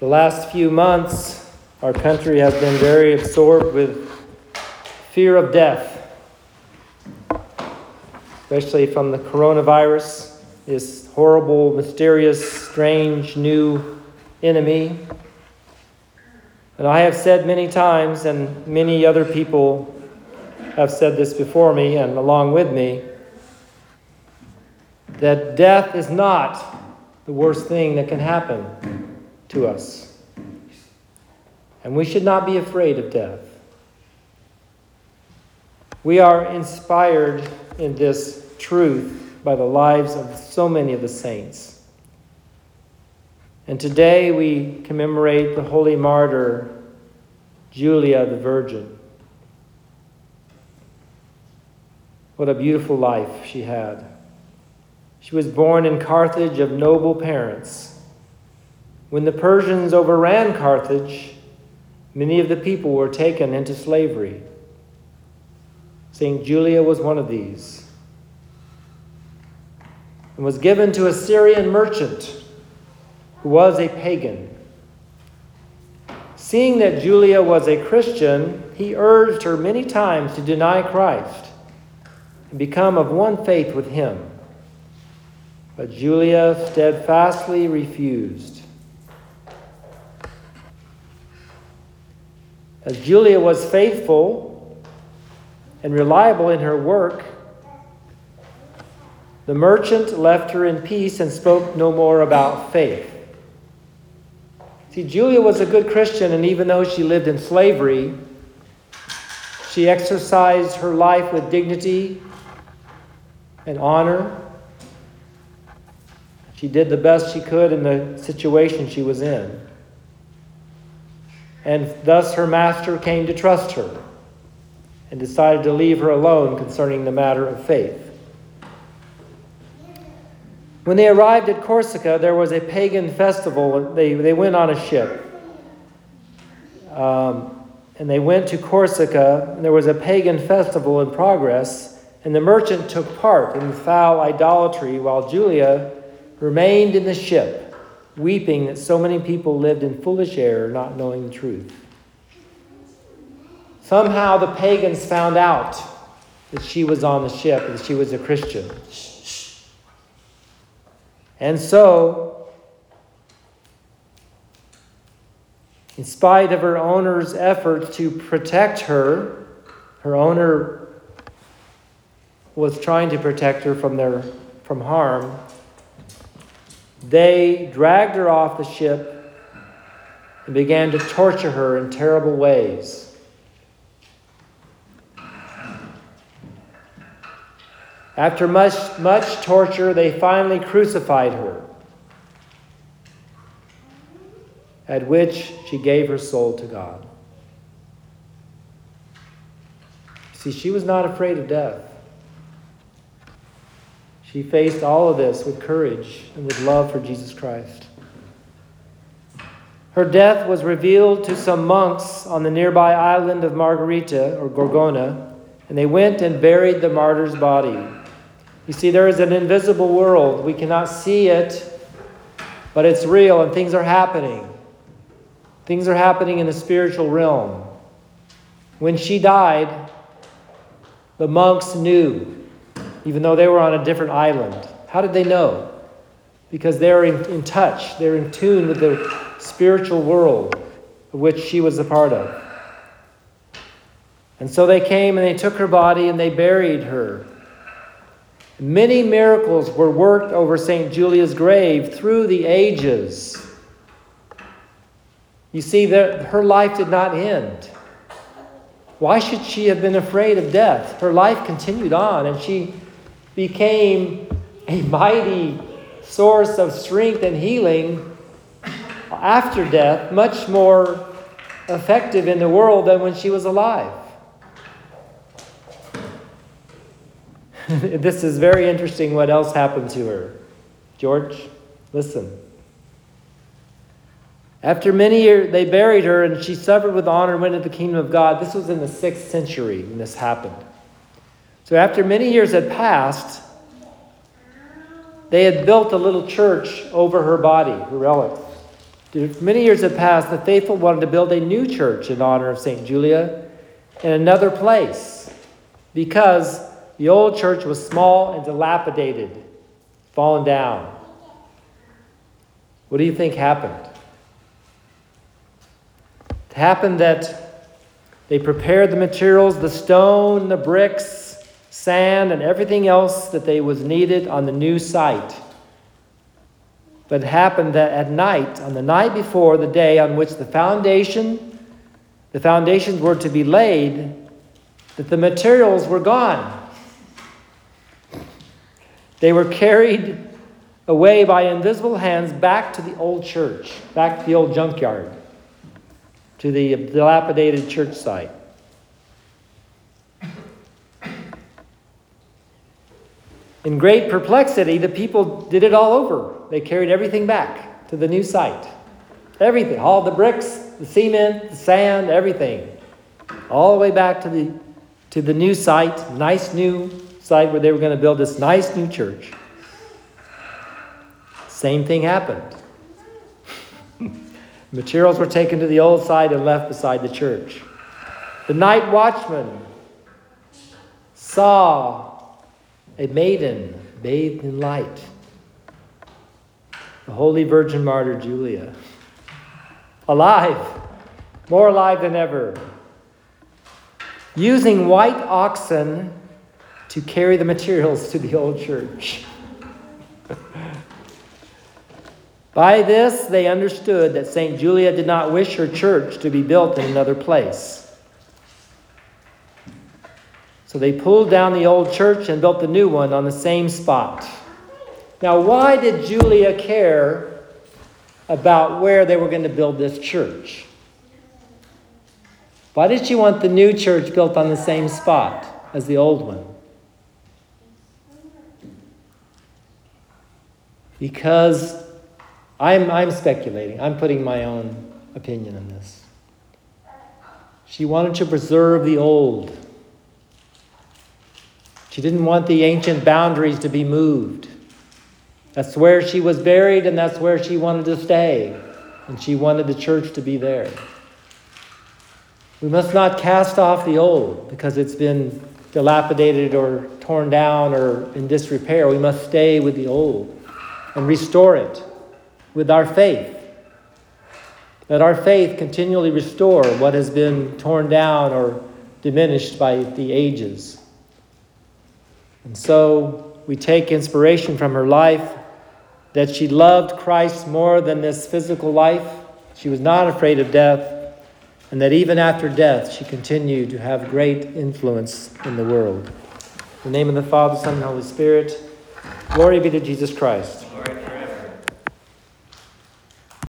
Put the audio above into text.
The last few months, our country has been very absorbed with fear of death, especially from the coronavirus, this horrible, mysterious, strange new enemy. And I have said many times, and many other people have said this before me and along with me, that death is not the worst thing that can happen to us. And we should not be afraid of death. We are inspired in this truth by the lives of so many of the saints. And today we commemorate the holy martyr Julia the Virgin. What a beautiful life she had. She was born in Carthage of noble parents when the Persians overran Carthage, many of the people were taken into slavery. St. Julia was one of these and was given to a Syrian merchant who was a pagan. Seeing that Julia was a Christian, he urged her many times to deny Christ and become of one faith with him. But Julia steadfastly refused. As Julia was faithful and reliable in her work, the merchant left her in peace and spoke no more about faith. See, Julia was a good Christian, and even though she lived in slavery, she exercised her life with dignity and honor. She did the best she could in the situation she was in and thus her master came to trust her and decided to leave her alone concerning the matter of faith. When they arrived at Corsica, there was a pagan festival. They, they went on a ship. Um, and they went to Corsica, and there was a pagan festival in progress, and the merchant took part in foul idolatry while Julia remained in the ship weeping that so many people lived in foolish error, not knowing the truth. Somehow the pagans found out that she was on the ship, that she was a Christian. And so, in spite of her owner's efforts to protect her, her owner was trying to protect her from, their, from harm. They dragged her off the ship and began to torture her in terrible ways. After much, much torture, they finally crucified her, at which she gave her soul to God. See, she was not afraid of death. She faced all of this with courage and with love for Jesus Christ. Her death was revealed to some monks on the nearby island of Margarita or Gorgona, and they went and buried the martyr's body. You see, there is an invisible world. We cannot see it, but it's real and things are happening. Things are happening in the spiritual realm. When she died, the monks knew even though they were on a different island. How did they know? Because they're in, in touch, they're in tune with the spiritual world of which she was a part of. And so they came and they took her body and they buried her. Many miracles were worked over St. Julia's grave through the ages. You see, that her life did not end. Why should she have been afraid of death? Her life continued on, and she became a mighty source of strength and healing after death, much more effective in the world than when she was alive. this is very interesting what else happened to her. George, listen. After many years, they buried her, and she suffered with honor and went into the kingdom of God. This was in the sixth century when this happened. So after many years had passed, they had built a little church over her body, her relics. Many years had passed, the faithful wanted to build a new church in honor of St. Julia in another place because the old church was small and dilapidated, fallen down. What do you think happened? It happened that they prepared the materials, the stone, the bricks, sand, and everything else that they was needed on the new site. But it happened that at night, on the night before the day on which the foundation, the foundations were to be laid, that the materials were gone. They were carried away by invisible hands back to the old church, back to the old junkyard, to the dilapidated church site. In great perplexity, the people did it all over. They carried everything back to the new site. Everything, all the bricks, the cement, the sand, everything. All the way back to the, to the new site, nice new site where they were going to build this nice new church. Same thing happened. Materials were taken to the old site and left beside the church. The night watchman saw a maiden bathed in light, the Holy Virgin Martyr Julia, alive, more alive than ever, using white oxen to carry the materials to the old church. By this, they understood that St. Julia did not wish her church to be built in another place. So they pulled down the old church and built the new one on the same spot. Now, why did Julia care about where they were going to build this church? Why did she want the new church built on the same spot as the old one? Because I'm, I'm speculating, I'm putting my own opinion on this. She wanted to preserve the old she didn't want the ancient boundaries to be moved. That's where she was buried, and that's where she wanted to stay. And she wanted the church to be there. We must not cast off the old because it's been dilapidated or torn down or in disrepair. We must stay with the old and restore it with our faith. Let our faith continually restore what has been torn down or diminished by the ages. And so we take inspiration from her life that she loved Christ more than this physical life. She was not afraid of death, and that even after death, she continued to have great influence in the world. In the name of the Father, Son, and Holy Spirit, glory be to Jesus Christ.